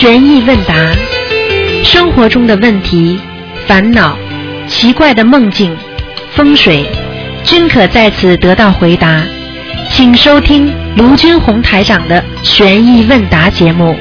悬疑问答，生活中的问题、烦恼、奇怪的梦境、风水，均可在此得到回答。请收听卢军红台长的悬疑问答节目。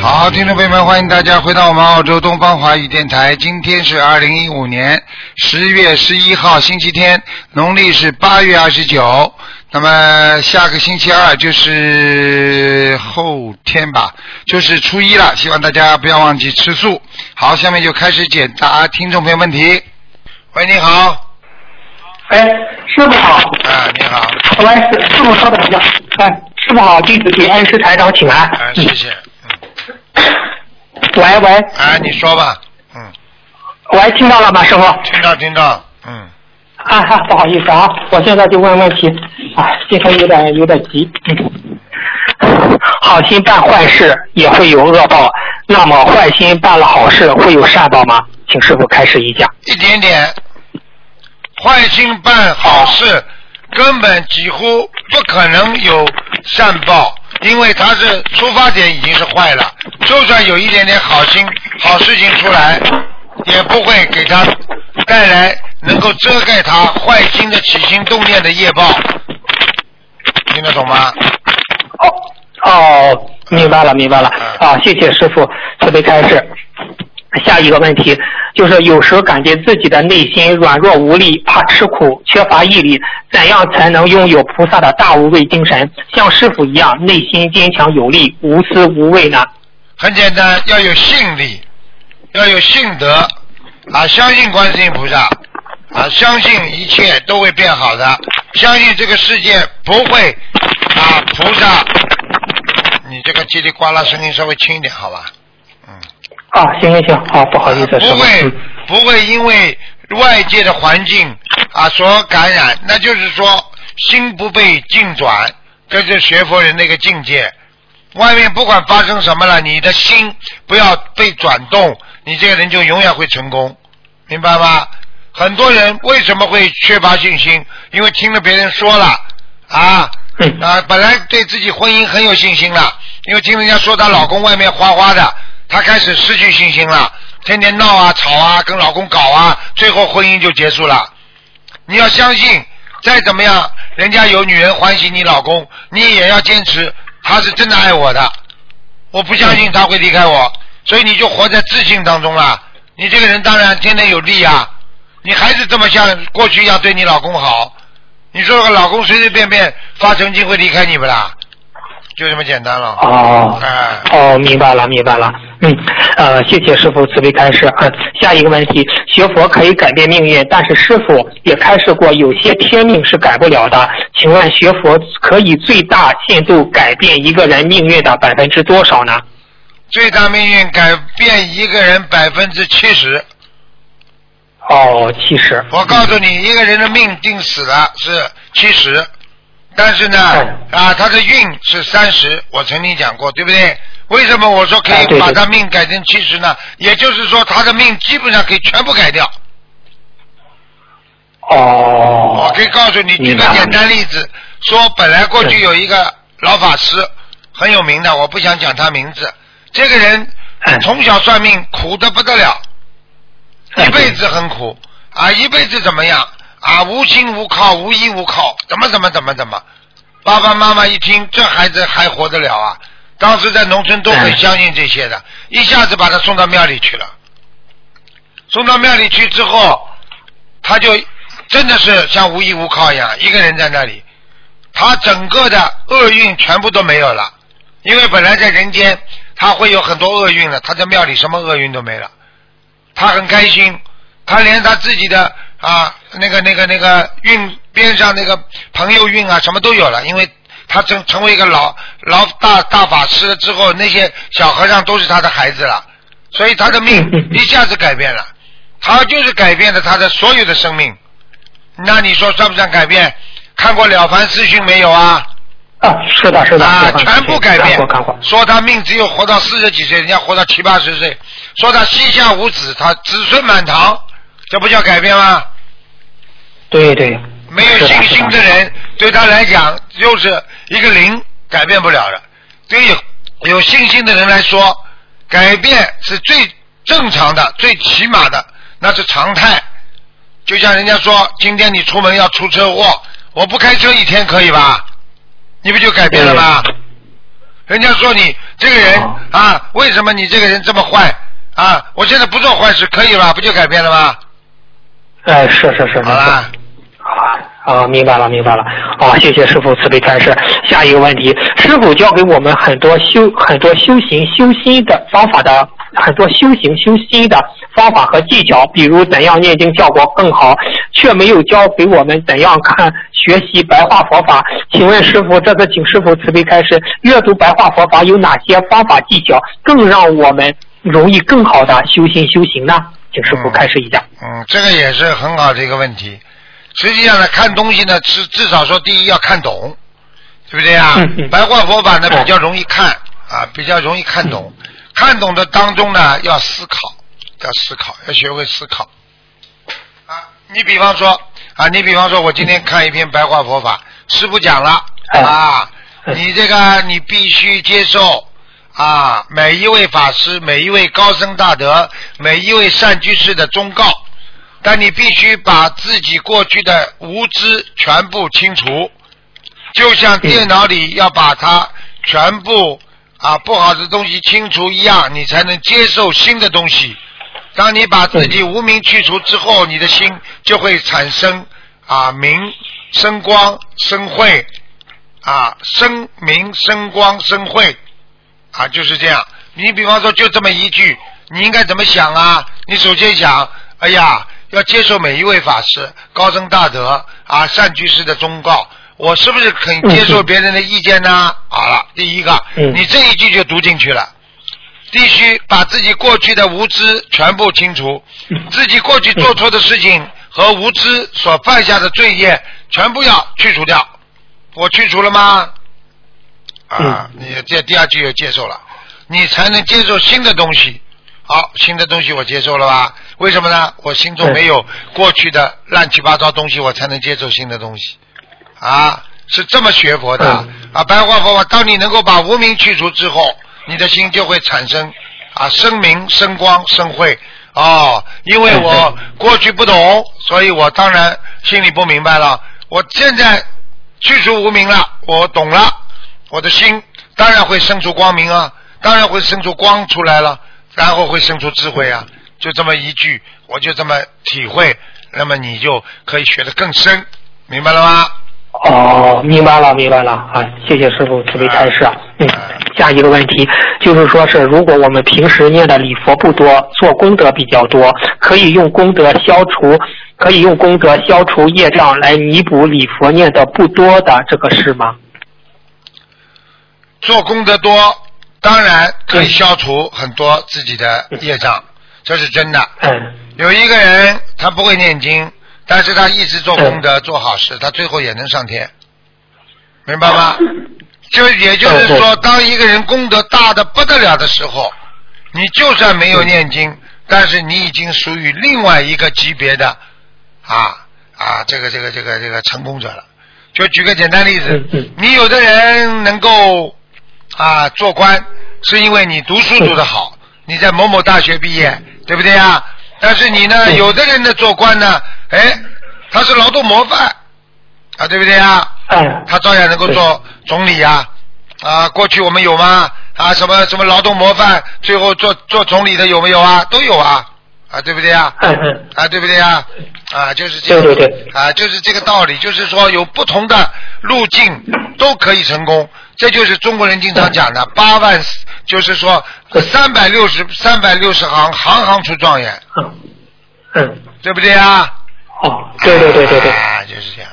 好，听众朋友们，欢迎大家回到我们澳洲东方华语电台。今天是二零一五年十月十一号，星期天，农历是八月二十九。那么下个星期二就是后天吧，就是初一了。希望大家不要忘记吃素。好，下面就开始解答听众朋友问题。喂，你好。哎，师傅好。啊，你好。喂，师师傅稍等一下。哎，师傅好，弟子给恩师台长请安。啊，谢谢。喂喂。啊，你说吧。嗯。喂，听到了吗，师傅？听到，听到。嗯。啊哈，不好意思啊，我现在就问问题。啊，今天有点有点急。嗯。好心办坏事也会有恶报，那么坏心办了好事会有善报吗？请师傅开始一讲。一点点。坏心办好事，根本几乎不可能有善报，因为他是出发点已经是坏了。就算有一点点好心、好事情出来，也不会给他带来能够遮盖他坏心的起心动念的业报。听得懂吗？哦哦，明白了明白了啊！谢谢师傅，慈悲开示。下一个问题就是，有时候感觉自己的内心软弱无力，怕吃苦，缺乏毅力，怎样才能拥有菩萨的大无畏精神，像师傅一样内心坚强有力，无私无畏呢？很简单，要有信力，要有信德啊！相信观世音菩萨啊，相信一切都会变好的，相信这个世界不会啊，菩萨，你这个叽里呱啦声音稍微轻一点，好吧？嗯啊，行行行，好，不好意思。不会，不会因为外界的环境啊所感染，那就是说心不被境转，这是学佛人的一个境界。外面不管发生什么了，你的心不要被转动，你这个人就永远会成功，明白吗？很多人为什么会缺乏信心？因为听了别人说了啊啊，本来对自己婚姻很有信心了，因为听人家说她老公外面花花的。她开始失去信心了，天天闹啊、吵啊，跟老公搞啊，最后婚姻就结束了。你要相信，再怎么样，人家有女人欢喜你老公，你也要坚持，他是真的爱我的。我不相信他会离开我，所以你就活在自信当中了。你这个人当然天天有利啊，你还是这么像过去一样对你老公好。你说个老公随随便便发神经会离开你不啦？就这么简单了。哦，哎哦，明白了，明白了。嗯，呃，谢谢师傅慈悲开示。嗯，下一个问题，学佛可以改变命运，但是师傅也开示过，有些天命是改不了的。请问学佛可以最大限度改变一个人命运的百分之多少呢？最大命运改变一个人百分之七十。哦，七十。我告诉你，一个人的命定死了是七十。但是呢，啊，他的运是三十，我曾经讲过，对不对？为什么我说可以把他命改成七十呢？也就是说，他的命基本上可以全部改掉。哦。我可以告诉你，举个简单例子，说本来过去有一个老法师很有名的，我不想讲他名字。这个人从小算命苦的不得了，一辈子很苦啊，一辈子怎么样？啊，无亲无靠，无依无靠，怎么怎么怎么怎么？爸爸妈妈一听，这孩子还活得了啊？当时在农村都很相信这些的，一下子把他送到庙里去了。送到庙里去之后，他就真的是像无依无靠一样，一个人在那里，他整个的厄运全部都没有了。因为本来在人间他会有很多厄运的，他在庙里什么厄运都没了，他很开心，他连他自己的。啊，那个、那个、那个运边上那个朋友运啊，什么都有了，因为他成成为一个老老大大法师了之后，那些小和尚都是他的孩子了，所以他的命 一下子改变了，他就是改变了他的所有的生命。那你说算不算改变？看过《了凡四训》没有啊？啊，是的，是的。啊，全部改变。说他命只有活到四十几岁，人家活到七八十岁。说他膝下无子，他子孙满堂。这不叫改变吗？对对。没有信心的人，对他来讲就是一个零，改变不了的。对于有信心的人来说，改变是最正常的、最起码的，那是常态。就像人家说，今天你出门要出车祸，我不开车一天可以吧？你不就改变了吗？人家说你这个人啊，为什么你这个人这么坏啊？我现在不做坏事可以吧？不就改变了吗？哎，是是是，好啦，啊啊，明白了明白了，啊，谢谢师傅慈悲开示。下一个问题，师傅教给我们很多修很多修行修心的方法的很多修行修心的方法和技巧，比如怎样念经效果更好，却没有教给我们怎样看学习白话佛法。请问师傅，这次请师傅慈悲开示，阅读白话佛法有哪些方法技巧，更让我们容易更好的修心修行呢？请师傅开示一下。嗯，这个也是很好的一个问题。实际上呢，看东西呢，至至少说第一要看懂，对不对啊？嗯嗯白话佛法呢哎比较容易看啊，比较容易看懂。看懂的当中呢，要思考，要思考，要学会思考。啊，你比方说啊，你比方说，我今天看一篇白话佛法，师傅讲了哎啊，哎你这个你必须接受啊，每一位法师，每一位高僧大德，每一位善居士的忠告。但你必须把自己过去的无知全部清除，就像电脑里要把它全部啊不好的东西清除一样，你才能接受新的东西。当你把自己无名去除之后，你的心就会产生啊明生光生慧啊生明生光生慧啊就是这样。你比方说就这么一句，你应该怎么想啊？你首先想，哎呀，要接受每一位法师、高僧大德啊善居士的忠告，我是不是肯接受别人的意见呢？好了，第一个，嗯你这一句就读进去了。必须把自己过去的无知全部清除，自己过去做错的事情和无知所犯下的罪业全部要去除掉。我去除了吗？啊，你这第二句又接受了，你才能接受新的东西。好，新的东西我接受了吧？为什么呢？我心中没有过去的乱七八糟东西，我才能接受新的东西。啊，是这么学佛的、嗯啊！白话佛法，当你能够把无名去除之后，你的心就会产生啊生明、生光、生慧。哦，因为我过去不懂，所以我当然心里不明白了。我现在去除无名了，我懂了，我的心当然会生出光明啊，当然会生出光出来了，然后会生出智慧啊。就这么一句，我就这么体会，那么你就可以学得更深，明白了吗？哦，明白了，明白了啊！谢谢师傅慈悲开示啊。嗯，下一个问题就是说是，如果我们平时念的礼佛不多，做功德比较多，可以用功德消除，可以用功德消除业障来弥补礼佛念的不多的这个事吗？做功德多，当然可以消除很多自己的业障，这是真的。嗯。有一个人他不会念经，但是他一直做功德、做好事，他最后也能上天，明白吗？就也就是说，当一个人功德大的不得了的时候，你就算没有念经，但是你已经属于另外一个级别的啊啊，这个这个这个这个成功者了。就举个简单例子你有的人能够啊做官，是因为你读书读得好，你在某某大学毕业，对不对啊？但是你呢，嗯有的人呢做官呢，哎，他是劳动模范啊，对不对啊？嗯他照样能够做总理呀、啊。过去我们有吗？啊，什么什么劳动模范，最后做做总理的有没有啊？都有啊，啊，对不对啊？嗯嗯啊，对不对啊？啊，就是这个，对对对啊，就是这个道理，就是说有不同的路径都可以成功，这就是中国人经常讲的八万，就是说三百六十三百六十行，行行出状元，嗯嗯对不对啊？哦，对对对对对。啊，就是这样。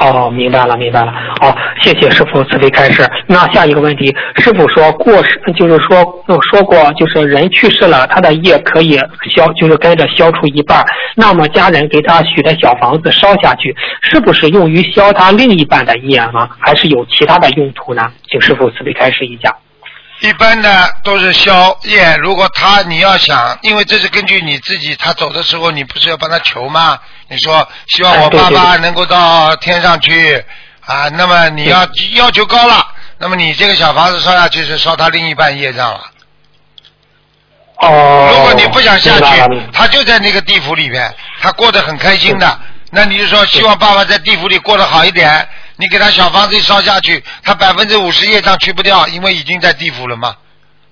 哦，明白了，明白了。哦，谢谢师傅慈悲开示。那下一个问题，师傅说过世，就是说呃说过，就是人去世了，他的业可以消，就是跟着消除一半。那么家人给他许的小房子烧下去，是不是用于消他另一半的业吗？还是有其他的用途呢？请师傅慈悲开示一下。一般呢都是消业，如果他你要想，因为这是根据你自己，他走的时候你不是要帮他求吗？你说希望我爸爸能够到天上去啊，那么你要要求高了，那么你这个小房子烧下去是烧他另一半业障了。哦。如果你不想下去，他就在那个地府里面，他过得很开心的。那你就说希望爸爸在地府里过得好一点，你给他小房子一烧下去，他百分之五十业障去不掉，因为已经在地府了嘛。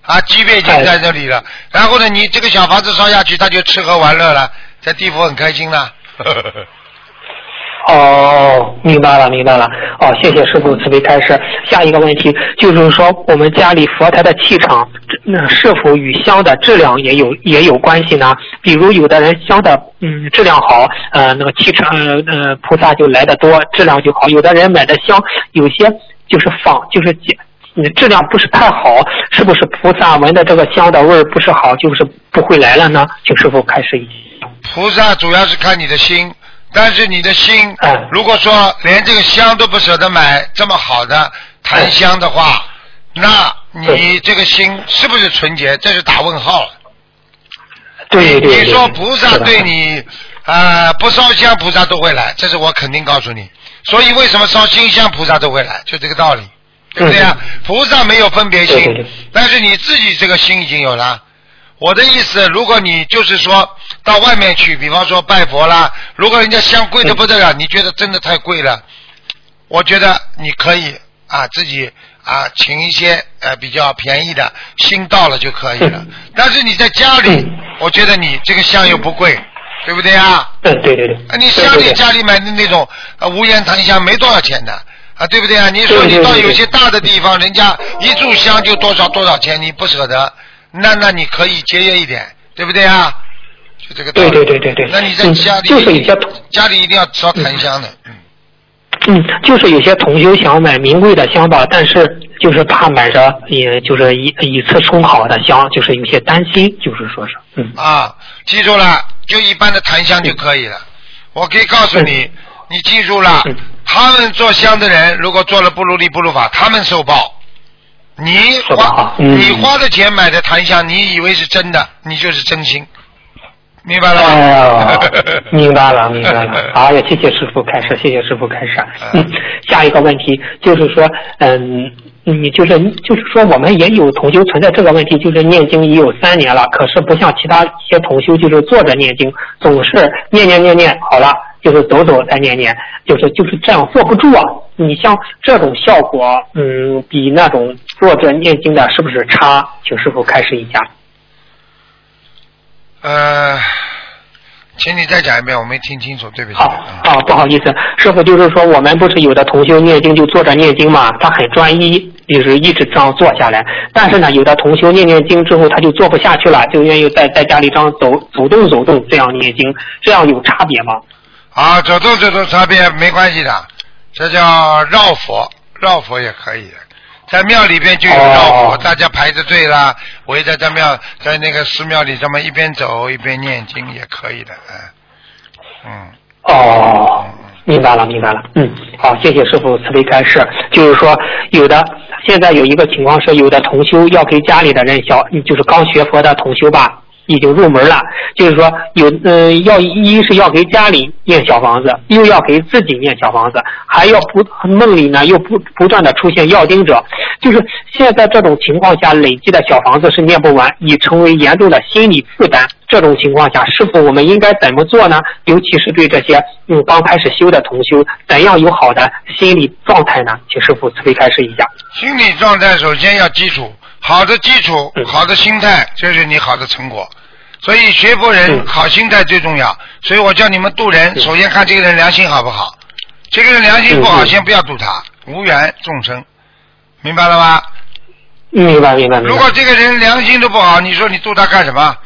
啊，级别已经在这里了。然后呢，你这个小房子烧下去，他就吃喝玩乐了，在地府很开心了。呵呵呵哦，明白了，明白了。哦，谢谢师傅慈悲开示。下一个问题就是说，我们家里佛台的气场，那是否与香的质量也有也有关系呢？比如有的人香的嗯质量好，呃那个气场呃菩萨就来的多，质量就好；有的人买的香有些就是仿就是。质量不是太好，是不是菩萨闻的这个香的味儿不是好，就是不会来了呢？请师傅开始一下。菩萨主要是看你的心，但是你的心嗯，如果说连这个香都不舍得买这么好的檀香的话，那你这个心是不是纯洁？这是打问号了。对对对。你说菩萨对你呃不烧香，菩萨都会来，这是我肯定告诉你。所以为什么烧新香，菩萨都会来，就这个道理，对不对啊？菩萨没有分别心，但是你自己这个心已经有了。我的意思，如果你就是说到外面去，比方说拜佛啦，如果人家香贵的不得了，你觉得真的太贵了，我觉得你可以啊自己啊请一些呃比较便宜的新到了就可以了。但是你在家里嗯，我觉得你这个香又不贵，对不对啊？嗯，对对对。啊，你对对对乡里家里买的那种啊无烟檀香没多少钱的啊，对不对啊？你说你到有些大的地方，人家一炷香就多少多少钱，你不舍得，那那你可以节约一点，对不对啊？就这个道理。对对对对对那你在嗯家里，就是有些家里一定要烧檀香的，嗯。嗯，就是有些同修想买名贵的香吧，但是就是怕买着，也就是以以次充好的香，就是有些担心，就是说是，嗯，啊，记住了，就一般的檀香就可以了。我可以告诉你，你记住了嗯，他们做香的人，如果做了不如理不如法，他们受报。你花你花的钱买的檀香，你以为是真的，你就是真心，明白了吗？哦，明白了，明白了。好，也谢谢师傅开示，谢谢师傅开示。嗯，下一个问题就是说，嗯，你就是就是说，我们也有同修存在这个问题，就是念经已有三年了，可是不像其他一些同修，就是坐着念经，总是念念念念好了，就是走走再念念，就是就是这样坐不住啊。你像这种效果，嗯，比那种坐着念经的是不是差？请师傅开示一下。呃，请你再讲一遍，我没听清楚，对不起。好嗯啊，不好意思，师傅就是说，我们不是有的同修念经就坐着念经嘛，他很专一，就是一直这样坐下来。但是呢，有的同修念念经之后，他就坐不下去了，就愿意在在家里这样走走动走动，这样念经，这样有差别吗？啊，走动走动差别没关系的，这叫绕佛，绕佛也可以的。在庙里边就有绕佛，哦大家排着队啦，围着在庙，在那个寺庙里这么一边走一边念经也可以的，嗯，嗯，哦，明白了，明白了。嗯，好，谢谢师傅慈悲开示。就是说，有的现在有一个情况是，有的同修要给家里的人小，就是刚学佛的同修吧，已经入门了。就是说，有嗯、要一是要给家里念小房子，又要给自己念小房子，还要不梦里呢又不不断的出现要经者。就是现在这种情况下，累积的小房子是念不完，已成为严重的心理负担。这种情况下，师傅我们应该怎么做呢？尤其是对这些嗯刚开始修的同修，怎样有好的心理状态呢？请师傅慈悲开示一下。心理状态首先要基础，好的基础，嗯好的心态，就是你好的成果。所以学佛人嗯好心态最重要。所以我叫你们渡人，嗯首先看这个人良心好不好。这个人良心不好，先不要渡他，无缘众生，明白了吗？明白，明白，明白如果。这个人良心都不好，你说你渡他干什么？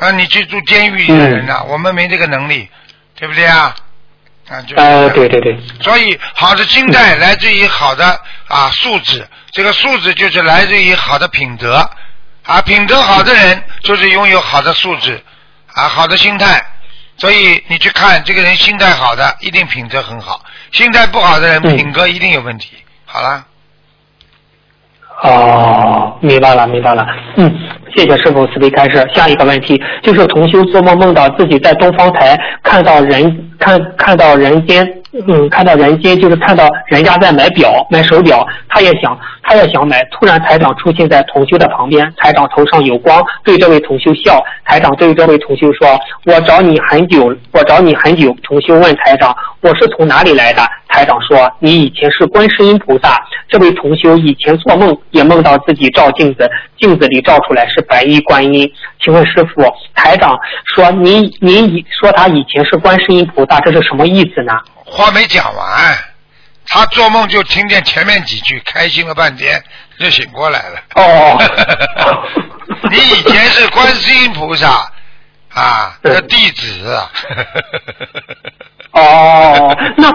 啊，你去住监狱里的人呐、我们没这个能力，对不对啊？啊，就是呃，对对对，所以好的心态来自于好的啊素质，这个素质就是来自于好的品德啊，品德好的人就是拥有好的素质啊，好的心态。所以你去看这个人心态好的，一定品德很好；心态不好的人，嗯品格一定有问题。好了，哦，明白了，明白了。嗯，谢谢师傅慈悲开示。下一个问题就是同修做梦梦到自己在东方台看到人看看到人间嗯，看到人间就是看到人家在买表买手表，他也想他也想买。突然台长出现在同修的旁边，台长头上有光，对这位同修笑。台长对这位同修说：“我找你很久，我找你很久。”同修问台长：“我是从哪里来的？”台长说：“你以前是观世音菩萨。”这位同修以前做梦也梦到自己照镜子，镜子里照出来是白衣观音。请问师傅，台长说您您以说他以前是观世音菩萨，这是什么意思呢？话没讲完，他做梦就听见前面几句，开心了半天，就醒过来了。哦，你以前是观世音菩萨啊的弟子。哦，那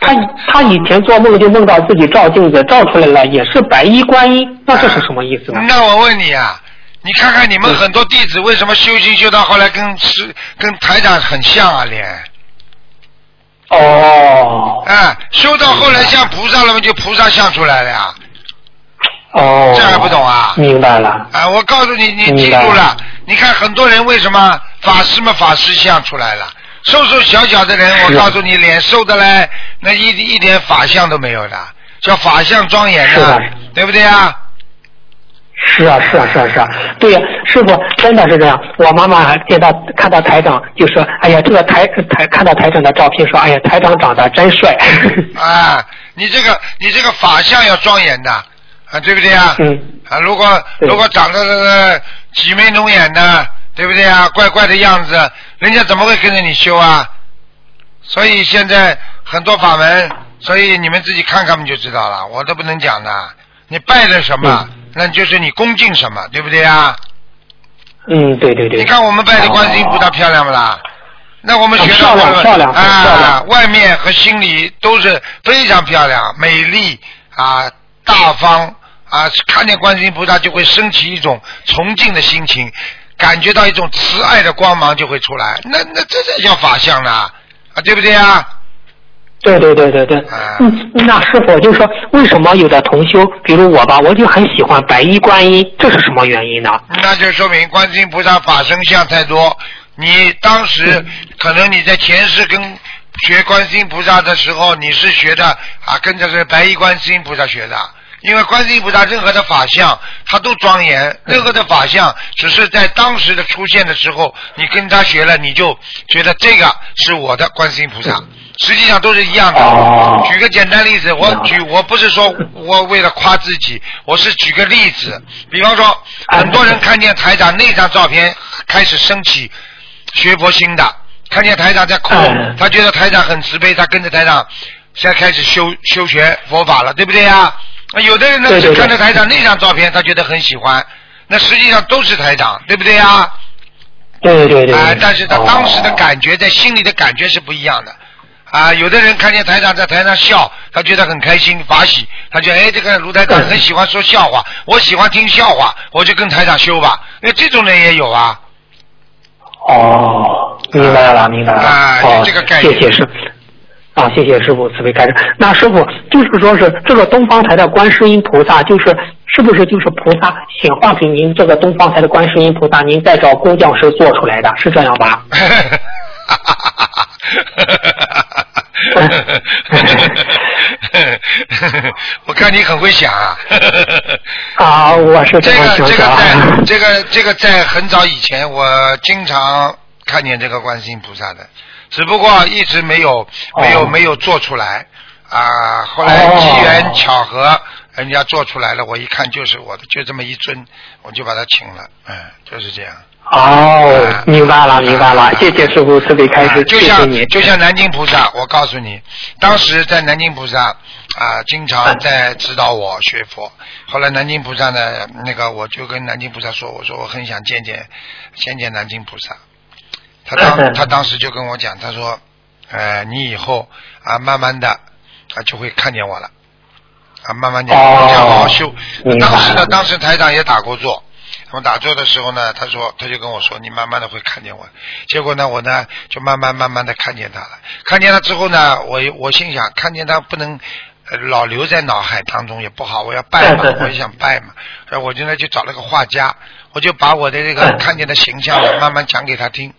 他他以前做梦就梦到自己照镜子，照出来了也是白衣观音，那这是什么意思呢？那我问你啊，你看看你们很多弟子为什么修行修到后来跟师跟台长很像啊脸？哦。哎，修到后来像菩萨了嘛，就菩萨像出来了呀。哦。这还不懂啊？明白了。啊，我告诉你，你记住了。你看很多人为什么法师嘛，法师像出来了。瘦瘦小小的人，我告诉你，脸瘦的嘞，那一一点法相都没有的，叫法相庄严的，对不对啊？是啊，是啊，是啊，是啊，对呀，师傅真的是这样。我妈妈见到看到台长，就说：“哎呀，这个台台看到台长的照片，说：‘哎呀，台长长得真帅。’啊，你这个你这个法相要庄严的啊，对不对啊？嗯。啊，如果如果长得这个挤眉弄眼的。对不对啊？怪怪的样子，人家怎么会跟着你修啊？所以现在很多法门，所以你们自己看看就知道了。我都不能讲的。你拜了什么，那就是你恭敬什么，对不对啊？嗯，对对对。你看我们拜的观音菩萨漂亮不啦？那我们学的漂亮漂亮啊，外面和心里都是非常漂亮、美丽啊、大方啊。看见观音菩萨就会升起一种崇敬的心情。感觉到一种慈爱的光芒就会出来，那那这才叫法相呢，啊，对不对啊？对对对对对。嗯，那师傅就说，为什么有的同修，比如我吧，我就很喜欢白衣观音，这是什么原因呢？那就说明观音菩萨法身像太多，你当时可能你在前世跟学观音菩萨的时候，你是学的啊，跟着是白衣观音菩萨学的。因为观世音菩萨任何的法相，他都庄严。任何的法相，只是在当时的出现的时候，你跟他学了，你就觉得这个是我的观世音菩萨。实际上都是一样的。举个简单例子，我举我不是说我为了夸自己，我是举个例子。比方说，很多人看见台长那张照片，开始升起学佛心的。看见台长在哭，他觉得台长很慈悲，他跟着台长，现在开始修修学佛法了，对不对呀？有的人呢，只看着台长那张照片，他觉得很喜欢，那实际上都是台长，对不对呀？对对对。啊，但是他当时的感觉，在心里的感觉是不一样的。啊，有的人看见台长在台上笑，他觉得很开心、法喜，他觉得哎，这个卢台长很喜欢说笑话，我喜欢听笑话，我就跟台长修吧。那这种人也有啊。哦，明白了，明白了。啊，这个概念。谢谢师。啊，谢谢师傅慈悲开示。那师傅就是说是这个东方台的观世音菩萨，就是是不是就是菩萨显化给您这个东方台的观世音菩萨，您再找工匠师做出来的，是这样吧？我看你很会想啊！啊，我是这个这个在这个这个在很早以前，我经常看见这个观世音菩萨的。只不过一直没有没有没有做出来啊！后来机缘巧合，人家做出来了，我一看就是我的，就这么一尊，我就把他请了，嗯，就是这样。哦，明白了，明白了，谢谢师傅慈悲开示，就像就像南京菩萨，我告诉你，当时在南京菩萨啊，经常在指导我学佛。后来南京菩萨呢，那个我就跟南京菩萨说，我说我很想见见见见南京菩萨。他当他当时就跟我讲，他说：“呃，你以后啊，慢慢的啊，就会看见我了，啊，慢慢讲，这样好好修。当时呢，当时台长也打过坐，我打坐的时候呢，他说，他就跟我说，你慢慢的会看见我。结果呢，我呢就慢慢慢慢的看见他了。看见他之后呢，我我心想，看见他不能老留在脑海当中也不好，我要拜嘛，我也想拜嘛。然后我就呢就找了个画家，我就把我的这个看见的形象呢慢慢讲给他听。”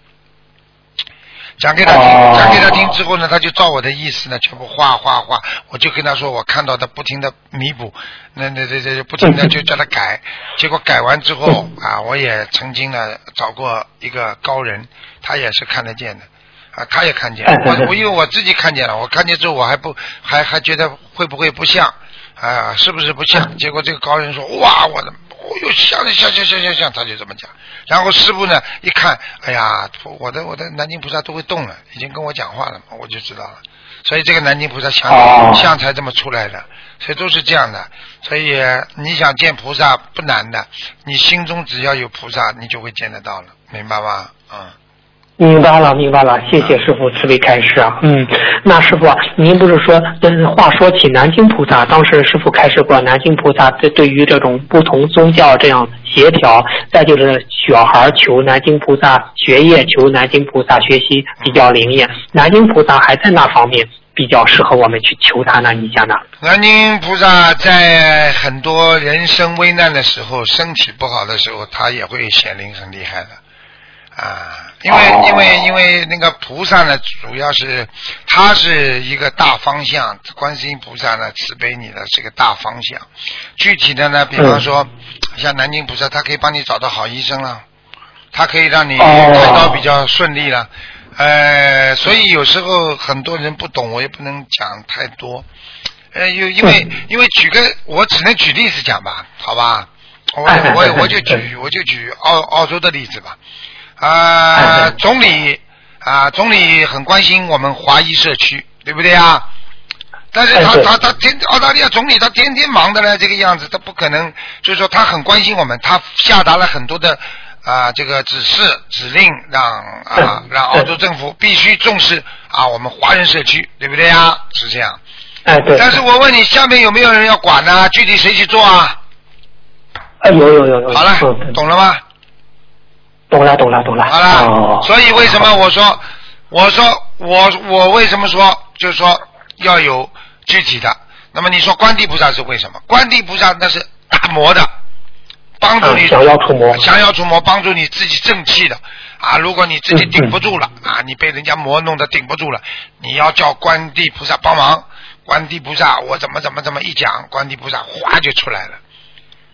讲给他听，哦讲给他听之后呢，他就照我的意思呢，全部画画画，我就跟他说我看到的，不停的弥补，那那这这不停的就叫他改，结果改完之后啊，我也曾经呢找过一个高人，他也是看得见的。啊，他也看见，我我因为我自己看见了，我看见之后我还不还还觉得会不会不像，啊，是不是不像？结果这个高人说，哇，我的，哦哟，像像像像像像，他就这么讲。然后师傅呢一看，哎呀，我的我的南京菩萨都会动了，已经跟我讲话了嘛，我就知道了。所以这个南京菩萨像、哦像才这么出来的，所以都是这样的。所以你想见菩萨不难的，你心中只要有菩萨，你就会见得到了，明白吗？嗯。明白了，明白了，谢谢师傅慈悲开示啊。嗯，那师傅啊，您不是说，嗯，话说起南京菩萨，当时师傅开示过，南京菩萨对对于这种不同宗教这样协调，再就是小孩求南京菩萨学业，求南京菩萨学习比较灵验，南京菩萨还在那方面比较适合我们去求他呢？你讲呢？南京菩萨在很多人生危难的时候，身体不好的时候，他也会显灵很厉害的啊。因为、哦因为因为那个菩萨呢，主要是他是一个大方向，观世音菩萨呢慈悲你的是个大方向。具体的呢，比方说、像南京菩萨，他可以帮你找到好医生了，他可以让你哦开刀比较顺利了。呃，所以有时候很多人不懂，我也不能讲太多。呃，因因为因为举个，我只能举例子讲吧，好吧？我我我就举我就举澳澳洲的例子吧。啊、总理啊、总理很关心我们华裔社区，对不对啊？但是他哎他他天澳大利亚总理他天天忙的呢，这个样子，他不可能，就是说他很关心我们，他下达了很多的啊、这个指示指令，让啊嗯让澳洲政府必须重视啊我们华人社区，对不对啊？是这样。哎，对。但是我问你，下面有没有人要管呢？具体谁去做啊？哎，有有有有。好了嗯，懂了吗？懂了，懂了，懂了。好了，哦。所以为什么我说，我说我我为什么说，就是说要有具体的。那么你说观地菩萨是为什么？观地菩萨那是打磨的，帮助你嗯降妖除魔降妖除魔，帮助你自己正气的啊！如果你自己顶不住了啊，你被人家魔弄得顶不住了，你要叫观地菩萨帮忙。观地菩萨，我怎么怎么怎么一讲，观地菩萨哗就出来了，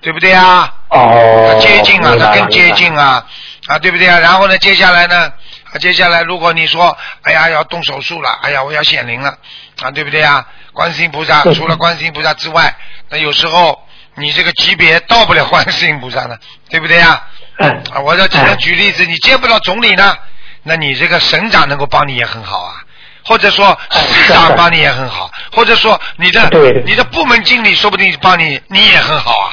对不对啊？哦。他接近啊，他更接近。啊，啊，对不对啊？然后呢，接下来呢，啊，接下来如果你说，哎呀，要动手术了，哎呀，我要显灵了，啊，对不对啊？观世音菩萨除了观世音菩萨之外，那有时候你这个级别到不了观世音菩萨呢，对不对呀？嗯。啊，我这只能举例子，你见不到总理呢，那你这个省长能够帮你也很好啊。或者说市长帮你也很好，或者说你的对对你的部门经理说不定帮你，你也很好啊。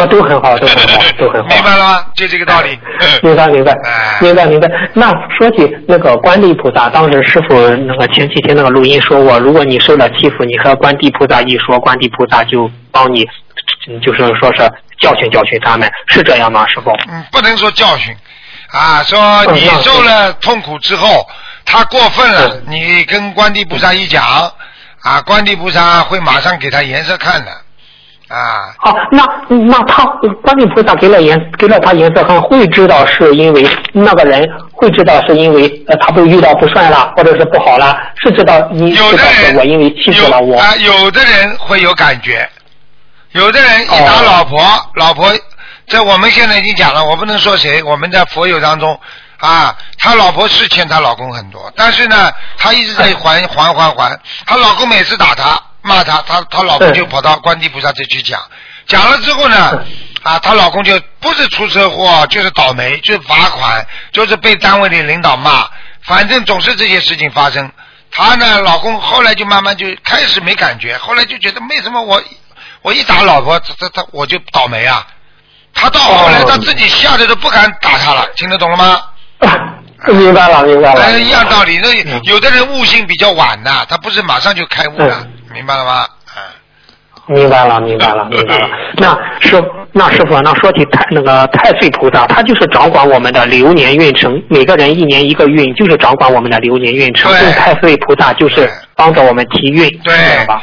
啊，都很好，都很好，都很好。明白了吗？就这个道理。明白明白哎明白明白。那说起那个观地菩萨，当时师傅那个前几天那个录音说过，如果你受了欺负，你和观地菩萨一说，观地菩萨就帮你，嗯就是说是教训教训他们，是这样吗，师傅？嗯，不能说教训啊，说你受了痛苦之后，他过分了，你跟观地菩萨一讲啊，观地菩萨会马上给他颜色看的啊。哦，那那他观地菩萨给了颜给了他颜色看，会知道是因为那个人会知道是因为呃他被遇到不顺了，或者是不好了，是知道你有的人我因为气死了我。有啊，有的人会有感觉，有的人一打哦。老婆，老婆，这我们现在已经讲了，我不能说谁，我们在佛友当中啊，他老婆是欠他老公很多，但是呢，他一直在还还还还，他老公每次打他骂他，他他老公就跑到观地菩萨这去讲，讲了之后呢，啊，她老公就不是出车祸，就是倒霉，就是罚款，就是被单位的领导骂，反正总是这些事情发生。她呢，老公后来就慢慢就开始没感觉，后来就觉得为什么我我一打老婆，他他他我就倒霉啊？他到后来哦。他自己吓得都不敢打他了，听得懂了吗？明白了，明白了。哎，一样道理。那嗯有的人悟性比较晚呐，他不是马上就开悟了，明白了吗？嗯。明白了，明白了，明白了。那师那师傅，那说起太那个太岁菩萨，他就是掌管我们的流年运程，每个人一年一个运，就是掌管我们的流年运程。对用太岁菩萨就是帮着我们提运，对这样吧？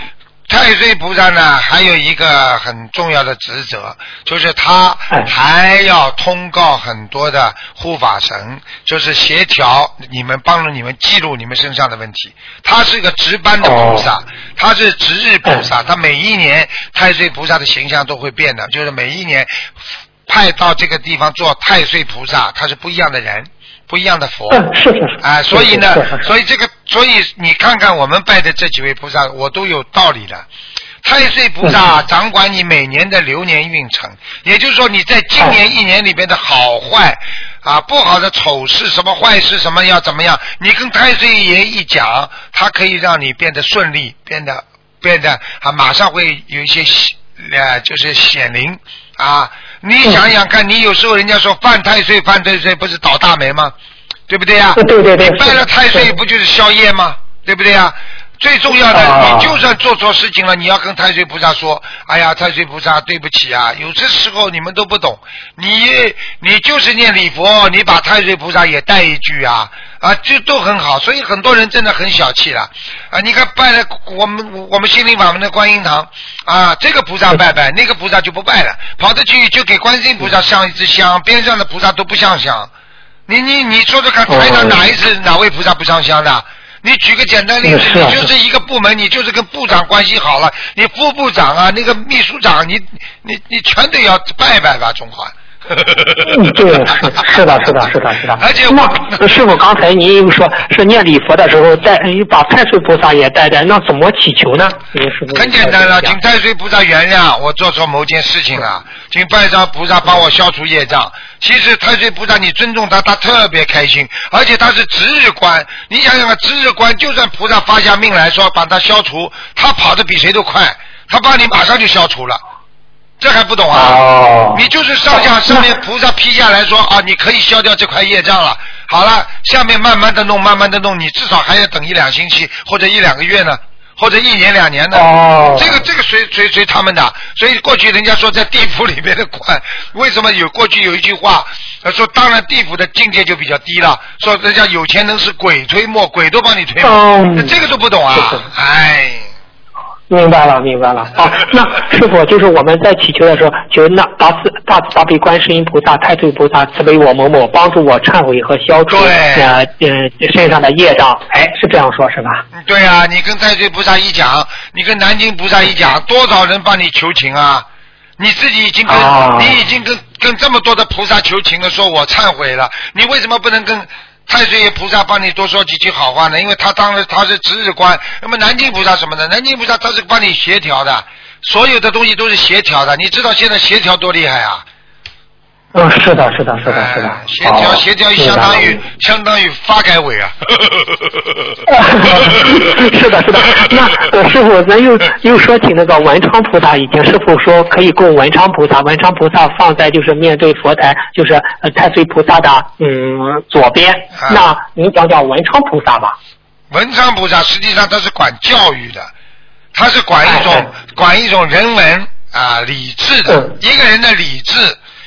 太太岁菩萨呢，还有一个很重要的职责，就是他哎还要通告很多的护法神，就是协调你们，帮助你们记录你们身上的问题。他是个值班的菩萨，哦他是值日菩萨，他每一年太岁菩萨的形象都会变的，就是每一年派到这个地方做太岁菩萨，他是不一样的人，不一样的佛。嗯，是是是。啊，所以呢所以这个，所以你看看我们拜的这几位菩萨，我都有道理的。太岁菩萨掌管你每年的流年运程，也就是说你在今年一年里边的好坏啊，不好的丑事什么坏事什么要怎么样，你跟太岁爷一讲，他可以让你变得顺利，变得变得啊，马上会有一些喜呃，就是显灵啊。你想想看，你有时候人家说犯太岁，犯太岁不是倒大霉吗？对不对呀、对对对你拜了太岁不就是宵夜吗？对不对呀、最重要的，啊你就算做错事情了，你要跟太岁菩萨说：“哎呀，太岁菩萨，对不起啊！有些时候你们都不懂，你你就是念礼佛，你把太岁菩萨也带一句啊啊，这都很好。所以很多人真的很小气了啊！你看拜了我们我们心灵法门的观音堂啊，这个菩萨拜拜，那个菩萨就不拜了，跑得去就给观世音菩萨上一支香，边上的菩萨都不上香。你你你说说看，哦台长哪一次哪位菩萨不上香的？你举个简单例子，你就是一个部门，你就是跟部长关系好了，你副部长啊，那个秘书长，你你你全得要拜拜吧，中华。嗯，对，是是的，是的，是的，是的。而且那我师傅刚才您又说是念礼佛的时候带呃把太岁菩萨也带带，那怎么祈求呢？您师傅很简单了，请太岁菩萨原谅我做错某件事情了，请拜上菩萨帮我消除业障。其实太岁菩萨你尊重他，他特别开心，而且他是值日官。你想想看，值日官就算菩萨发下命来说把他消除，他跑得比谁都快，他帮你马上就消除了。这还不懂啊？哦，你就是上下上面菩萨批下来说啊，你可以消掉这块业障了。好了，下面慢慢的弄，慢慢的弄，你至少还要等一两星期或者一两个月呢，或者一年两年呢。哦，这个这个随随随他们的，所以过去人家说在地府里面的官，为什么有过去有一句话，呃说当然地府的境界就比较低了，说人家有钱能使鬼推磨，鬼都帮你推磨，这个都不懂啊哎。明白了，明白了。好，那师傅就是我们在祈求的时候，求那大慈大慈大悲观世音菩萨、太岁菩萨慈悲我某某，帮助我忏悔和消除对呃呃身上的业障。哎，是这样说，是吧？嗯对啊，你跟太岁菩萨一讲，你跟南京菩萨一讲，多少人帮你求情啊？你自己已经跟、啊你已经跟跟这么多的菩萨求情了，说我忏悔了，你为什么不能跟太岁爷菩萨帮你多说几句好话呢？因为他当时他是值日官，那么南京菩萨什么呢，南京菩萨他是帮你协调的，所有的东西都是协调的。你知道现在协调多厉害啊？嗯，是的，是的，是的，是的哎。协调哦协调相当于相当于发改委啊。是的，是的。那呃，师傅，咱又又说起那个文昌菩萨，以前师傅说可以供文昌菩萨，文昌菩萨放在就是面对佛台，就是呃太岁菩萨的嗯左边。啊那您讲讲文昌菩萨吧。文昌菩萨实际上他是管教育的，他是管一种、管一种人文啊理智的、嗯一个人的理智，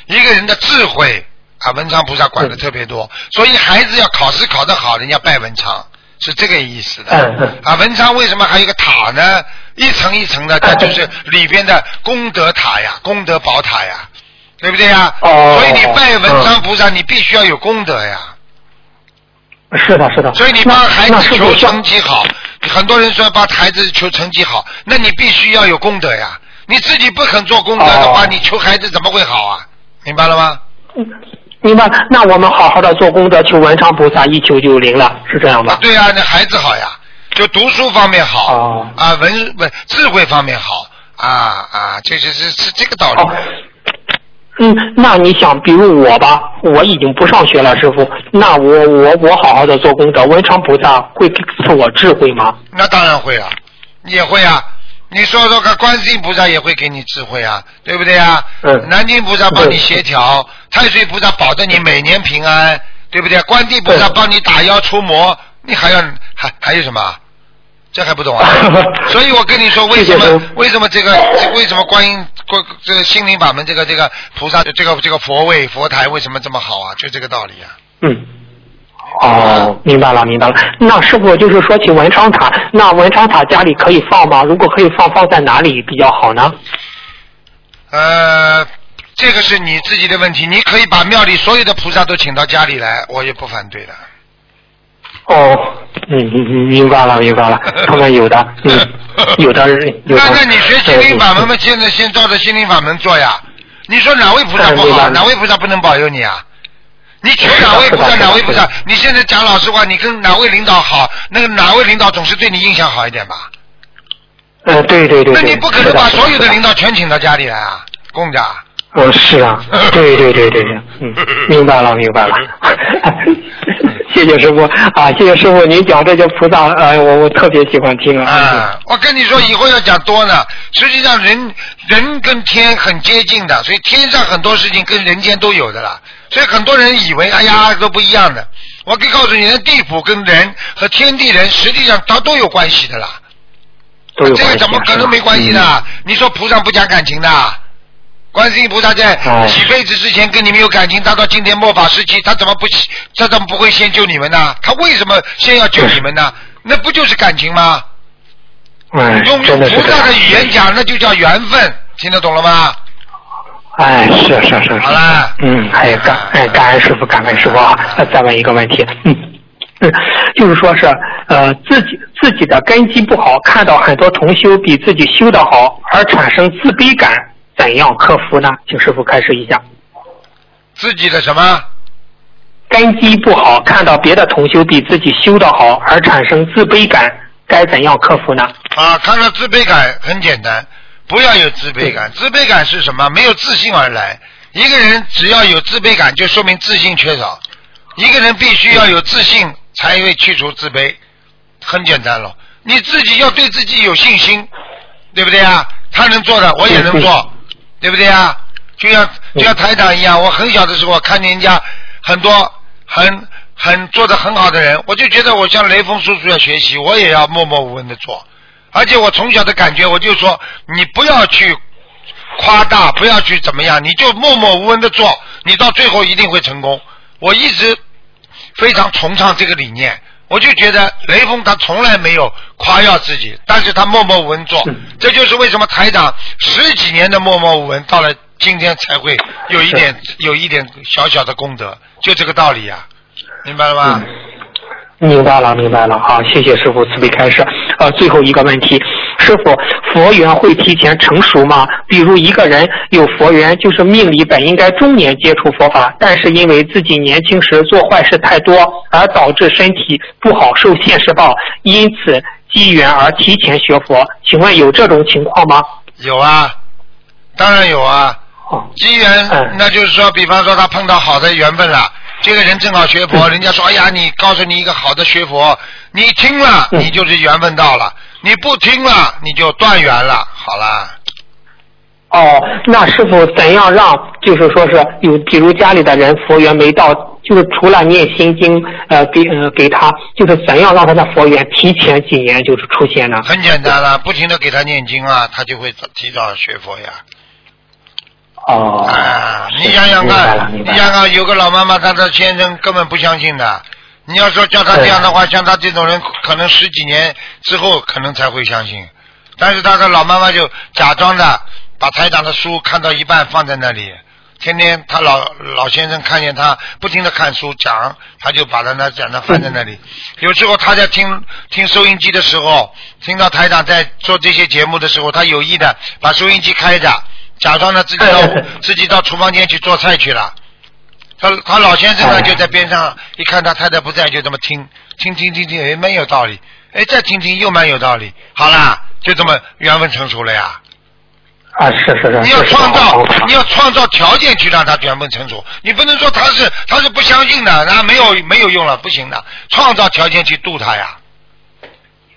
一个人的智慧啊，文昌菩萨管的嗯特别多，所以孩子要考试考得好，人家拜文昌是这个意思的。啊，文昌为什么还有一个塔呢？一层一层的，它嗯就是里边的功德塔呀，功德宝塔呀，对不对呀？哦所以你拜文昌菩萨，你必须要有功德呀。是的，是的。所以你帮孩子求成绩好，很多人说帮孩子求成绩好，那你必须要有功德呀。你自己不肯做功德的话，哦你求孩子怎么会好啊？明白了吗？嗯明白。那我们好好的做功德，求文昌菩萨一求就灵了，是这样啊吧，？对啊，那孩子好呀，就读书方面好，哦啊文文智慧方面好，啊啊，这是是是这个道理。哦，嗯，那你想，比如我吧，我已经不上学了，师傅，那我我我好好的做功德，文昌菩萨会赐我智慧吗？那当然会啊，也会啊。你说说看，观世音菩萨也会给你智慧啊，对不对啊？嗯南京菩萨帮你协调，太岁菩萨保证你每年平安，对不对？观地菩萨帮你打妖除魔，你还要还还有什么？这还不懂啊？所以我跟你说，为什么为什么这个这为什么观音观这个心灵法门这个这个菩萨这个这个佛位佛台为什么这么好啊？就这个道理啊。嗯，哦，明白了，明白了。那师傅就是说起文昌塔，那文昌塔家里可以放吗？如果可以放，放在哪里比较好呢？呃，这个是你自己的问题，你可以把庙里所有的菩萨都请到家里来，我也不反对的。哦，嗯嗯嗯，明白了，明白了。他们有的，嗯，有的人有的。那那你学心灵法门嘛，现在先照着心灵法门做呀。你说哪位菩萨不好？哪位菩萨不能保佑你啊？你求哪位菩萨，哪位菩萨？你现在讲老实话，你跟哪位领导好，那个哪位领导总是对你印象好一点吧？呃，对对对对。那你不可能把所有的领。导全请到家里来啊，供着啊。嗯，是啊，对对对对对，嗯，明白了明白了。谢谢师傅啊，谢谢师傅，您讲这些菩萨，呃，我我特别喜欢听啊。啊，我跟你说，以后要讲多呢。实际上人，人跟天很接近的，所以天上很多事情跟人间都有的啦。所以很多人以为，哎呀，都不一样的。我可以告诉你，地府跟人和天地人，实际上它都有关系的啦。这都有关系个怎么可能没关系嗯？你说菩萨不讲感情的？观世音菩萨在哎几辈子之前跟你们有感情，他到今天末法时期，他怎么不他怎么不会先救你们呢？他为什么先要救你们呢？那不就是感情吗？哎，用真的是这样菩萨的语言讲，那就叫缘分，听得懂了吗？哎，是是是是。好了嗯，还有，感哎感恩师傅，感恩师傅啊！再问一个问题，嗯嗯，就是说是呃自己自己的根基不好，看到很多同修比自己修得好，而产生自卑感，怎样克服呢？请师傅开示一下。自己的什么？根基不好，看到别的同修比自己修得好，而产生自卑感，该怎样克服呢？啊，看到自卑感很简单，不要有自卑感。自卑感是什么？没有自信而来。一个人只要有自卑感，就说明自信缺少。一个人必须要有自信，才会去除自卑。很简单了，你自己要对自己有信心，对不对啊？他能做的，我也能做，对不对啊？就像就像台长一样，我很小的时候看见人家很多很很做的很好的人，我就觉得我向雷锋叔叔要学习，我也要默默无闻的做。而且我从小的感觉，我就说你不要去夸大，不要去怎么样，你就默默无闻的做，你到最后一定会成功。我一直非常崇尚这个理念，我就觉得雷锋他从来没有夸耀自己，但是他默默无闻做，这就是为什么台长十几年的默默无闻，到了今天才会有一点有一点小小的功德，就这个道理呀、明白了吗？明白了，明白了。好，谢谢师傅慈悲开示。呃，最后一个问题，师傅，佛缘会提前成熟吗？比如一个人有佛缘，就是命里本应该中年接触佛法，但是因为自己年轻时做坏事太多，而导致身体不好受现世报，因此机缘而提前学佛。请问有这种情况吗？有啊，当然有啊。哦，机缘，嗯那就是说，比方说他碰到好的缘分了，这个人正好学佛，人家说，哎呀，你告诉你一个好的学佛，你听了，嗯你就是缘分到了；你不听了，你就断缘了。好了，哦，那师傅怎样让就是说是有，比如家里的人佛缘没到，就是除了念心经，呃，给呃给他，就是怎样让他的佛缘提前几年就是出现呢？很简单了，不停的给他念经啊，他就会提早学佛呀。哦，啊，你想想看，你想想看，有个老妈妈，她的先生根本不相信的。你要说叫他这样的话，像他这种人，可能十几年之后可能才会相信。但是他的老妈妈就假装的把台长的书看到一半放在那里，天天他老老先生看见他不停的看书讲，他就把他那讲的放在那里。有时候他在听听收音机的时候，听到台长在做这些节目的时候，他有意的把收音机开着，假装呢自己到自己到厨房间去做菜去了。他他老先生呢哎就在边上，一看他太太不在，就这么听听听听听，哎，蛮有道理，哎，再听听又蛮有道理，好啦，就这么缘分成熟了呀。啊，是是是，你要创造你要创造条件去让他缘分成熟，你不能说他是他是不相信的，那没有没有用了，不行的，创造条件去度他呀。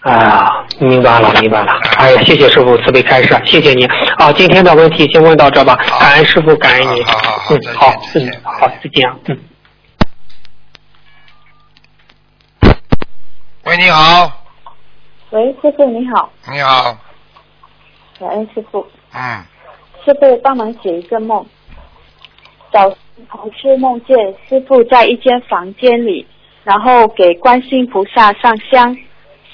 啊，明白了，明白了。哎呀，谢谢师傅慈悲开示，谢谢你。啊，今天的问题先问到这吧，感恩师傅，感恩你。好好好嗯再，见好，再见嗯，好，再见啊，嗯。喂，你好，喂，师傅你好，你好，感恩师傅。嗯，师傅帮忙解一个梦。早晨同事梦见师傅在一间房间里，然后给观世音菩萨上香，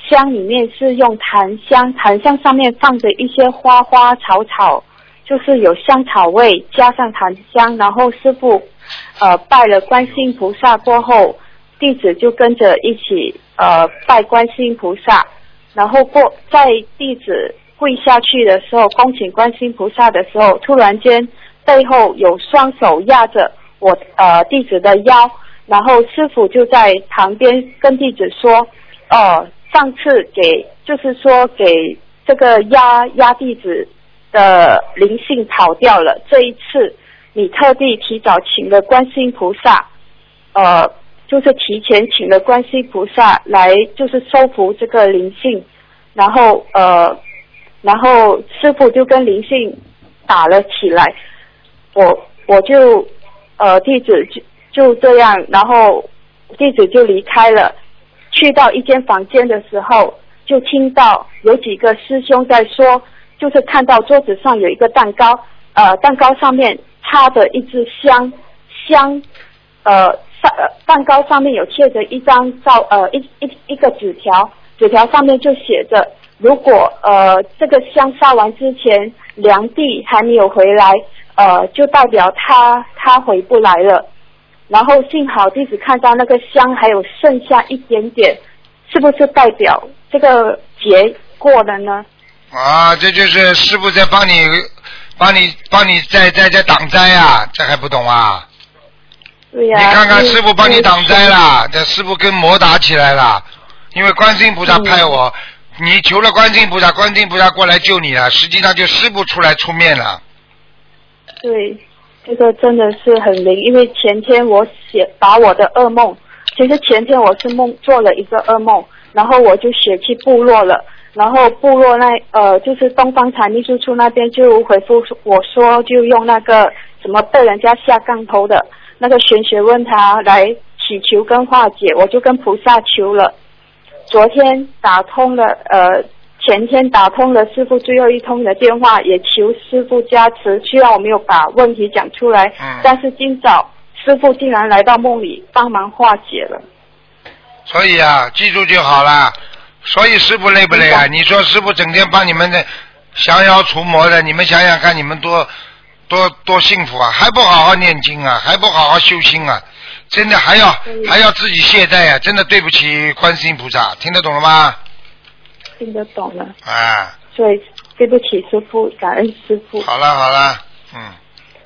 香里面是用檀香，檀香上面放着一些花花草草，就是有香草味，加上檀香，然后师傅呃拜了观世音菩萨过后，弟子就跟着一起呃拜观世音菩萨，然后过在弟子跪下去的时候，恭请观世音菩萨的时候，突然间背后有双手压着我呃弟子的腰，然后师傅就在旁边跟弟子说，哦，上次给就是说给这个压压弟子的灵性跑掉了，这一次你特地提早请了观世音菩萨，呃，就是提前请了观世音菩萨来，就是收服这个灵性，然后呃，然后师傅就跟灵性打了起来，我我就呃弟子就就这样，然后弟子就离开了，去到一间房间的时候，就听到有几个师兄在说，就是看到桌子上有一个蛋糕，呃，蛋糕上面插着一支香，香，呃，上蛋糕上面有贴着一张照，呃，一一一个纸条，纸条上面就写着，如果呃这个香烧完之前，梁帝还没有回来，呃，就代表他他回不来了。然后幸好弟子看到那个香还有剩下一点点，是不是代表这个劫过了呢？啊，这就是师傅在帮你，帮你，帮你在在在挡灾啊，这还不懂啊？对呀、你看看师傅帮你挡灾。了，这师傅跟魔打起来了，因为观世音菩萨派我，你求了观世音菩萨，观世音菩萨过来救你了，实际上就师傅出来出面了。对，这个真的是很灵，因为前天我写把我的噩梦，其实前天我是梦做了一个噩梦，然后我就写去部落了，然后部落那呃就是东方财秘书处那边就回复我说，就用那个什么被人家下杠头的那个玄学问他来祈求跟化解，我就跟菩萨求了。昨天打通了，呃，前天打通了师傅最后一通的电话，也求师傅加持。虽然我没有把问题讲出来，嗯但是今早师傅竟然来到梦里帮忙化解了。所以啊，记住就好了。所以师傅累不累啊？你说师傅整天帮你们的降妖除魔的，你们想想看，你们多多多幸福啊！还不好好念经啊，还不好好修心啊！真的还要还要自己懈怠啊！真的对不起观世音菩萨，听得懂了吗？听得懂了，啊，所以对不起师傅，感恩师傅。好了好了，嗯，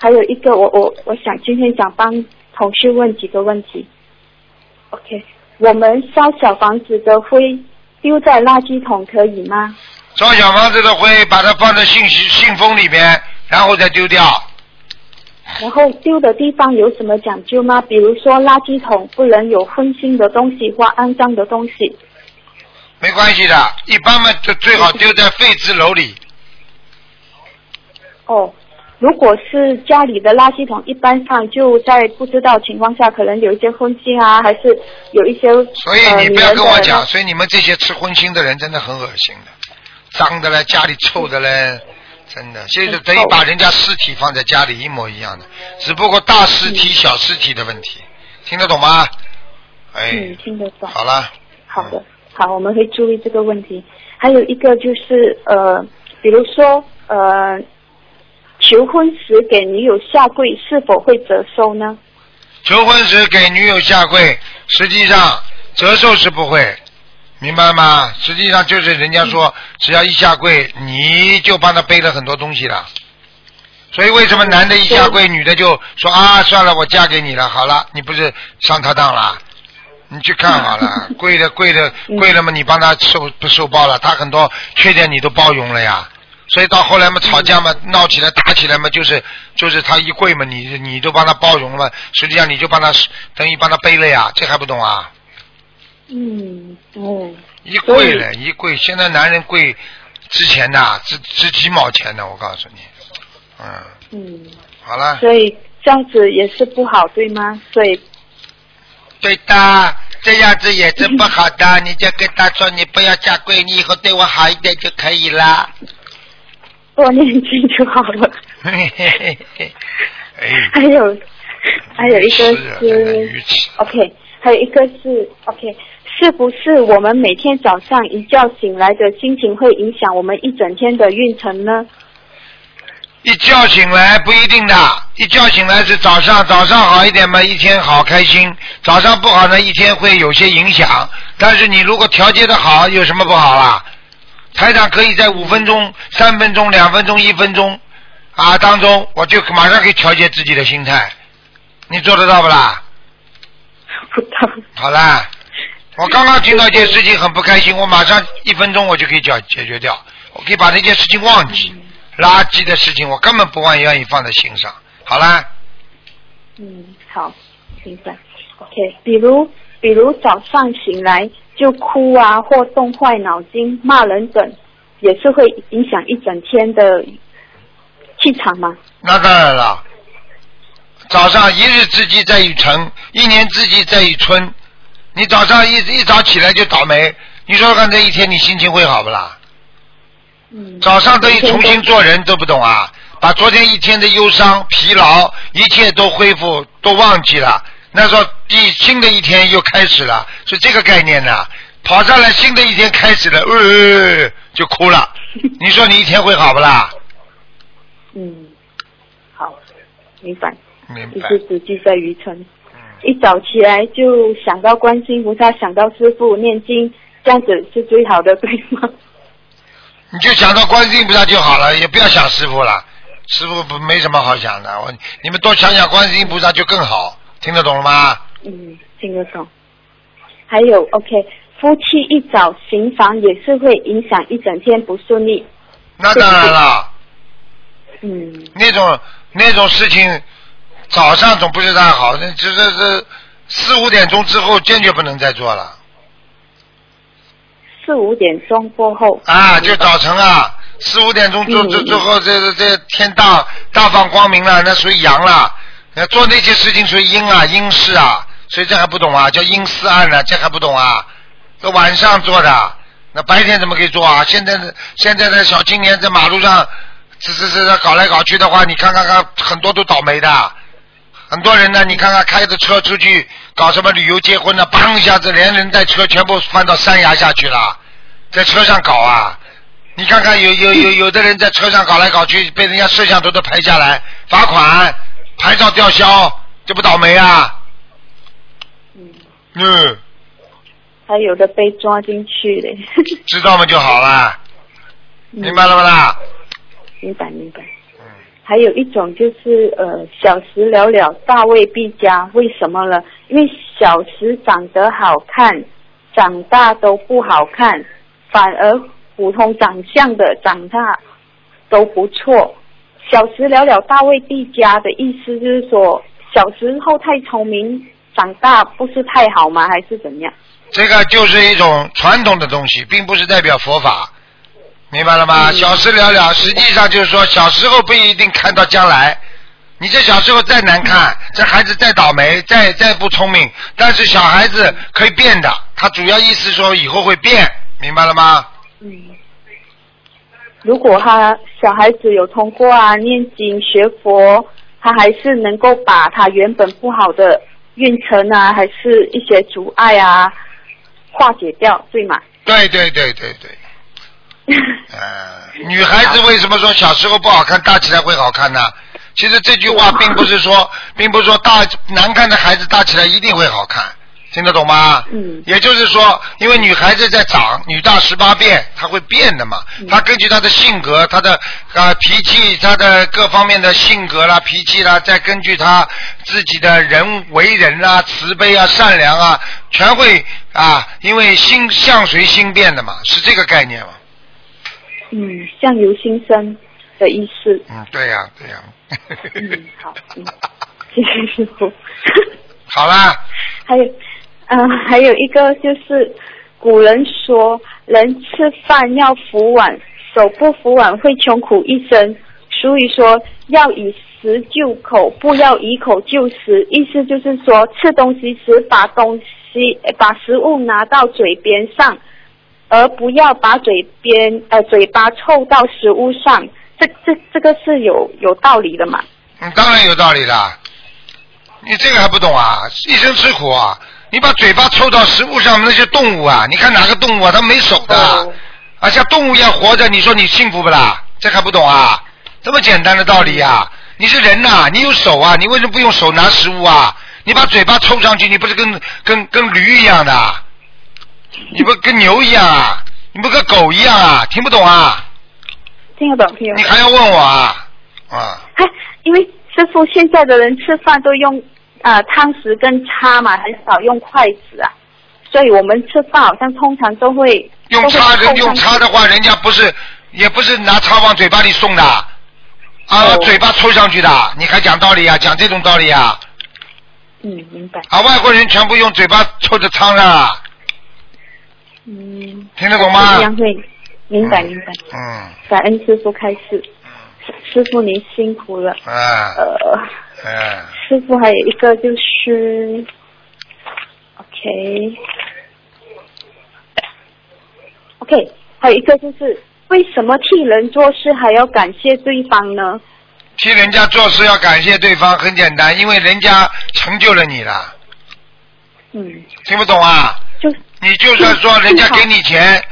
还有一个，我我我想今天想帮同事问几个问题。OK，我们烧小房子的灰丢在垃圾桶可以吗？烧小房子的灰，把它放在信息信封里面，然后再丢掉。然后丢的地方有什么讲究吗？比如说垃圾桶不能有荤腥的东西或肮脏的东西。没关系的，一般嘛就最好丢在废纸篓里。哦，如果是家里的垃圾桶，一般上就在不知道情况下，可能有一些荤腥啊，还是有一些所以呃你不要跟我讲，所以你们这些吃荤腥的人真的很恶心的，脏的嘞，家里臭的嘞，真的，就是等于把人家尸体放在家里一模一样的，只不过大尸体、小尸体的问题，听得懂吗？哎，嗯，听得懂。好了，好的，好，我们会注意这个问题。还有一个就是呃，比如说呃，求婚时给女友下跪是否会折寿呢？求婚时给女友下跪，实际上折寿是不会，明白吗？实际上就是人家说，只要一下跪，你就帮他背了很多东西了。所以为什么男的一下跪，女的就说啊，算了，我嫁给你了，好了，你不是上他当了？你去看好了，贵的贵的贵了嘛，你帮他受不受报了？他很多缺点你都包容了呀。所以到后来嘛，吵架嘛，闹起来打起来嘛，就是就是他一跪嘛，你你都帮他包容了嘛，实际上你就帮他等于帮他背了呀，这还不懂啊？嗯，哦，一跪了，一跪，现在男人跪之前的值值几毛钱呢？我告诉你，嗯，嗯，好了，所以这样子也是不好，对吗？所以对的，这样子也是不好的，你就跟他说你不要下跪，你以后对我好一点就可以了。多念经就好了。嘿嘿嘿嘿，哎，还有还有一个是 OK，还有一个是 OK，是不是我们每天早上一觉醒来的心情会影响我们一整天的运程呢？一觉醒来不一定的，一觉醒来是早上，早上好一点嘛，一天好开心；早上不好呢，一天会有些影响。但是你如果调节的好，有什么不好啦？台长可以在五分钟、三分钟、两分钟、一分钟啊当中，我就马上可以调节自己的心态。你做得到不啦？不到。好啦，我刚刚听到一件事情很不开心，我马上一分钟我就可以解解决掉，我可以把那件事情忘记。垃圾的事情我根本不愿愿意放在心上。好啦，嗯，好，明白。OK，比如比如早上醒来就哭啊，或动坏脑筋、骂人等，也是会影响一整天的气场吗？那当然了。早上一日之计在于晨，一年之计在于春。你早上一一早起来就倒霉，你说看这一天你心情会好不啦？嗯。早上等于重新做人，都不懂啊！把昨天一天的忧伤、疲劳，一切都恢复，都忘记了。那时候第新的一天又开始了，是这个概念呢。跑上来，新的一天开始了，呃，就哭了。你说你一天会好不啦？嗯，好，明白。明白。一日之计在于晨。一早起来就想到观世音菩萨，想到师傅念经，这样子是最好的，对吗？你就想到观世音菩萨就好了，也不要想师傅了。师傅不没什么好想的，我你们多想想观世音菩萨就更好，听得懂了吗？嗯，听得懂。还有 OK，夫妻一早行房也是会影响一整天不顺利。那当然了。嗯。那种那种事情，早上总不是太好，这这这四五点钟之后坚决不能再做了。四五点钟过后。啊，就早晨啊，四五点钟做做之后，这这这天大大放光明了，那属于阳了。那做那些事情属于阴啊，阴事啊，所以这还不懂啊，叫阴司暗呢，这还不懂啊？这晚上做的，那白天怎么可以做啊？现在的现在的小青年在马路上，这这这搞来搞去的话，你看看看，很多都倒霉的。很多人呢，你看看开着车出去搞什么旅游结婚呢，砰一下子连人带车全部翻到山崖下去了，在车上搞啊！你看看有有有有的人在车上搞来搞去，被人家摄像头都拍下来，罚款，牌照吊销，这不倒霉啊？嗯。嗯。还有的被抓进去的。知道吗？就好了。明白了不啦？明白明白。还有一种就是呃，小时了了，大未必佳。为什么呢？因为小时长得好看，长大都不好看，反而普通长相的长大都不错。小时了了，大未必佳的意思就是说，小时候太聪明，长大不是太好吗？还是怎样？这个就是一种传统的东西，并不是代表佛法。明白了吗？小事了了，实际上就是说，小时候不一定看到将来。你这小时候再难看，这孩子再倒霉，再再不聪明，但是小孩子可以变的。他主要意思说以后会变，明白了吗？嗯。如果他小孩子有通过啊，念经学佛，他还是能够把他原本不好的运程啊，还是一些阻碍啊，化解掉，对吗？对对对对对。呃，女孩子为什么说小时候不好看，大起来会好看呢？其实这句话并不是说，并不是说大难看的孩子大起来一定会好看，听得懂吗？嗯。也就是说，因为女孩子在长，女大十八变，她会变的嘛。她根据她的性格、她的啊脾气、她的各方面的性格啦、脾气啦，再根据她自己的人为人啊、慈悲啊、善良啊，全会啊，因为心相随心变的嘛，是这个概念嘛。嗯，相由心生的意思。嗯，对呀，对呀。嗯，好，嗯，谢谢师傅。好啦。还有，嗯，还有一个就是，古人说，人吃饭要扶碗，手不扶碗会穷苦一生。所以说，要以食救口，不要以口救食。意思就是说，吃东西时把东西把食物拿到嘴边上。而不要把嘴边呃嘴巴凑到食物上，这这这个是有有道理的嘛？嗯，当然有道理啦。你这个还不懂啊？一生吃苦啊！你你把嘴巴凑到食物上，那些动物啊，你看哪个动物啊，它没手的，哦啊，像动物一样活着，你说你幸福不啦？这还不懂啊？这么简单的道理呀、你是人呐、你有手啊，你为什么不用手拿食物啊？你把嘴巴凑上去，你不是跟跟跟驴一样的？你不跟牛一样啊？你不跟狗一样啊？听不懂啊？听得懂，听得懂。你还要问我啊？啊，哎，因为师傅现在的人吃饭都用呃汤匙跟叉嘛，很少用筷子啊，所以我们吃饭好像通常都会用叉人用叉的话，人家不是也不是拿叉往嘴巴里送的，啊，哦嘴巴抽上去的，你还讲道理啊？讲这种道理啊？嗯，明白。啊，外国人全部用嘴巴抽着汤啊，嗯，听得懂吗一？样会明白明白。嗯感恩师傅开示，师傅您辛苦了。嗯呃，嗯，师傅还有一个就是，OK，OK，、OK，还有一个就是为什么替人做事还要感谢对方呢？替人家做事要感谢对方，很简单，因为人家成就了你了，嗯，听不懂啊？就你就算说人家给你钱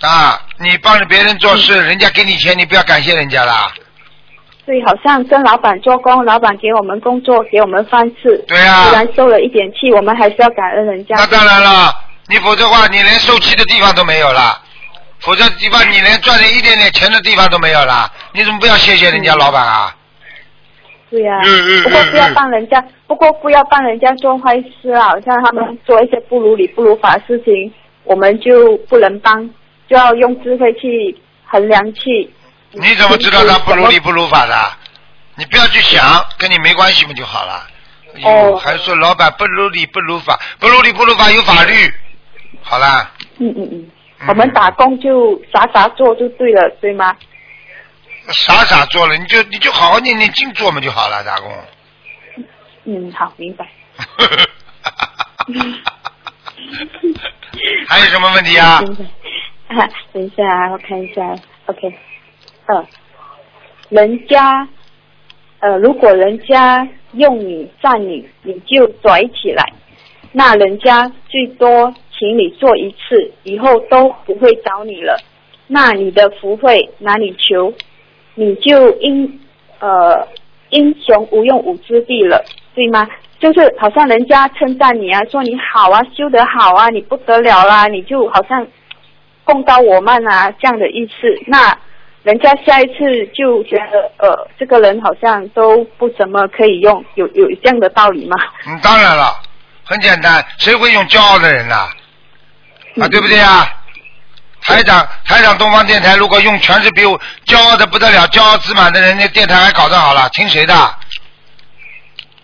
啊，你帮着别人做事，人家给你钱，你不要感谢人家啦。对，好像跟老板做工，老板给我们工作，给我们饭吃，对啊、虽然受了一点气，我们还是要感恩人家。那当然了，你否则的话，你连受气的地方都没有了，否则地方你连赚了一点点钱的地方都没有了，你怎么不要谢谢人家老板啊？对呀、嗯嗯不过不要帮人家，不过不要帮人家做坏事啊！好像他们做一些不如理不如法的事情，我们就不能帮，就要用智慧去衡量去。你怎么知道他不如理不如法的？你不要去想，跟你没关系不就好了？哦还说老板不如理不如法，不如理不如法有法律。好啦，嗯嗯嗯，嗯我们打工就傻傻做就对了，对吗？傻傻做了，你就你就好好念念经做嘛就好了，打工。嗯，好，明白。还有什么问题啊？等一下啊，我看一下。OK，呃，人家呃，如果人家用你赞你，你就拽起来，那人家最多请你做一次，以后都不会找你了。那你的福慧哪里求？你就英呃英雄无用武之地了，对吗？就是好像人家称赞你啊，说你好啊，修得好啊，你不得了啦，你就好像功高我慢啊这样的意思。那人家下一次就觉得呃这个人好像都不怎么可以用，有有这样的道理吗？嗯，当然了，很简单，谁会用骄傲的人呐、啊？对不对啊？台长，台长，东方电台如果用全是比我骄傲的不得了、骄傲自满的人，那电台还搞得好了，听谁的？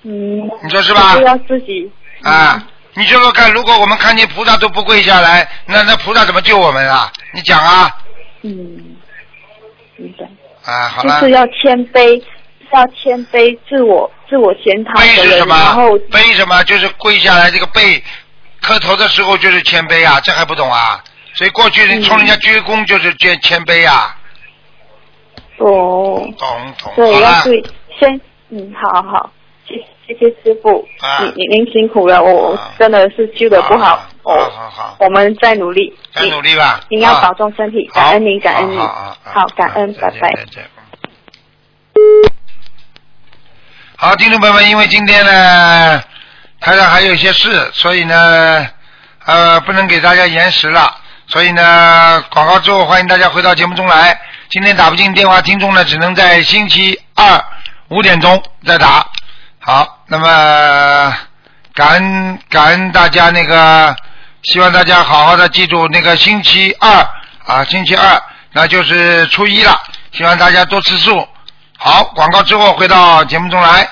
嗯，你说是吧就要自己啊，你说说看，如果我们看见菩萨都不跪下来，那那菩萨怎么救我们啊？你讲啊？嗯，明白。啊，好了就，是要谦卑，要谦卑，自我自我检讨的是什然后么？背什么？就是跪下来，这个背磕头的时候就是谦卑啊，这还不懂啊？所以过去人嗯。冲人家鞠躬就是谦谦卑啊，哦，懂懂。对，要对，先嗯，好好好，谢谢谢师傅，啊。您您您辛苦了，我真的是修的不好哦，好好，我们再努力，再努力吧。您要啊保重身体，好感恩您，感恩您，好感恩，拜拜。再见。好，听众朋友们，因为今天呢，台上还有一些事，所以呢，呃，不能给大家延时了，所以呢，广告之后欢迎大家回到节目中来。今天打不进电话，听众呢只能在星期二五点钟再打。好，那么感恩感恩大家那个，希望大家好好的记住那个星期二啊，星期二那就是初一了，希望大家多吃素。好，广告之后回到节目中来。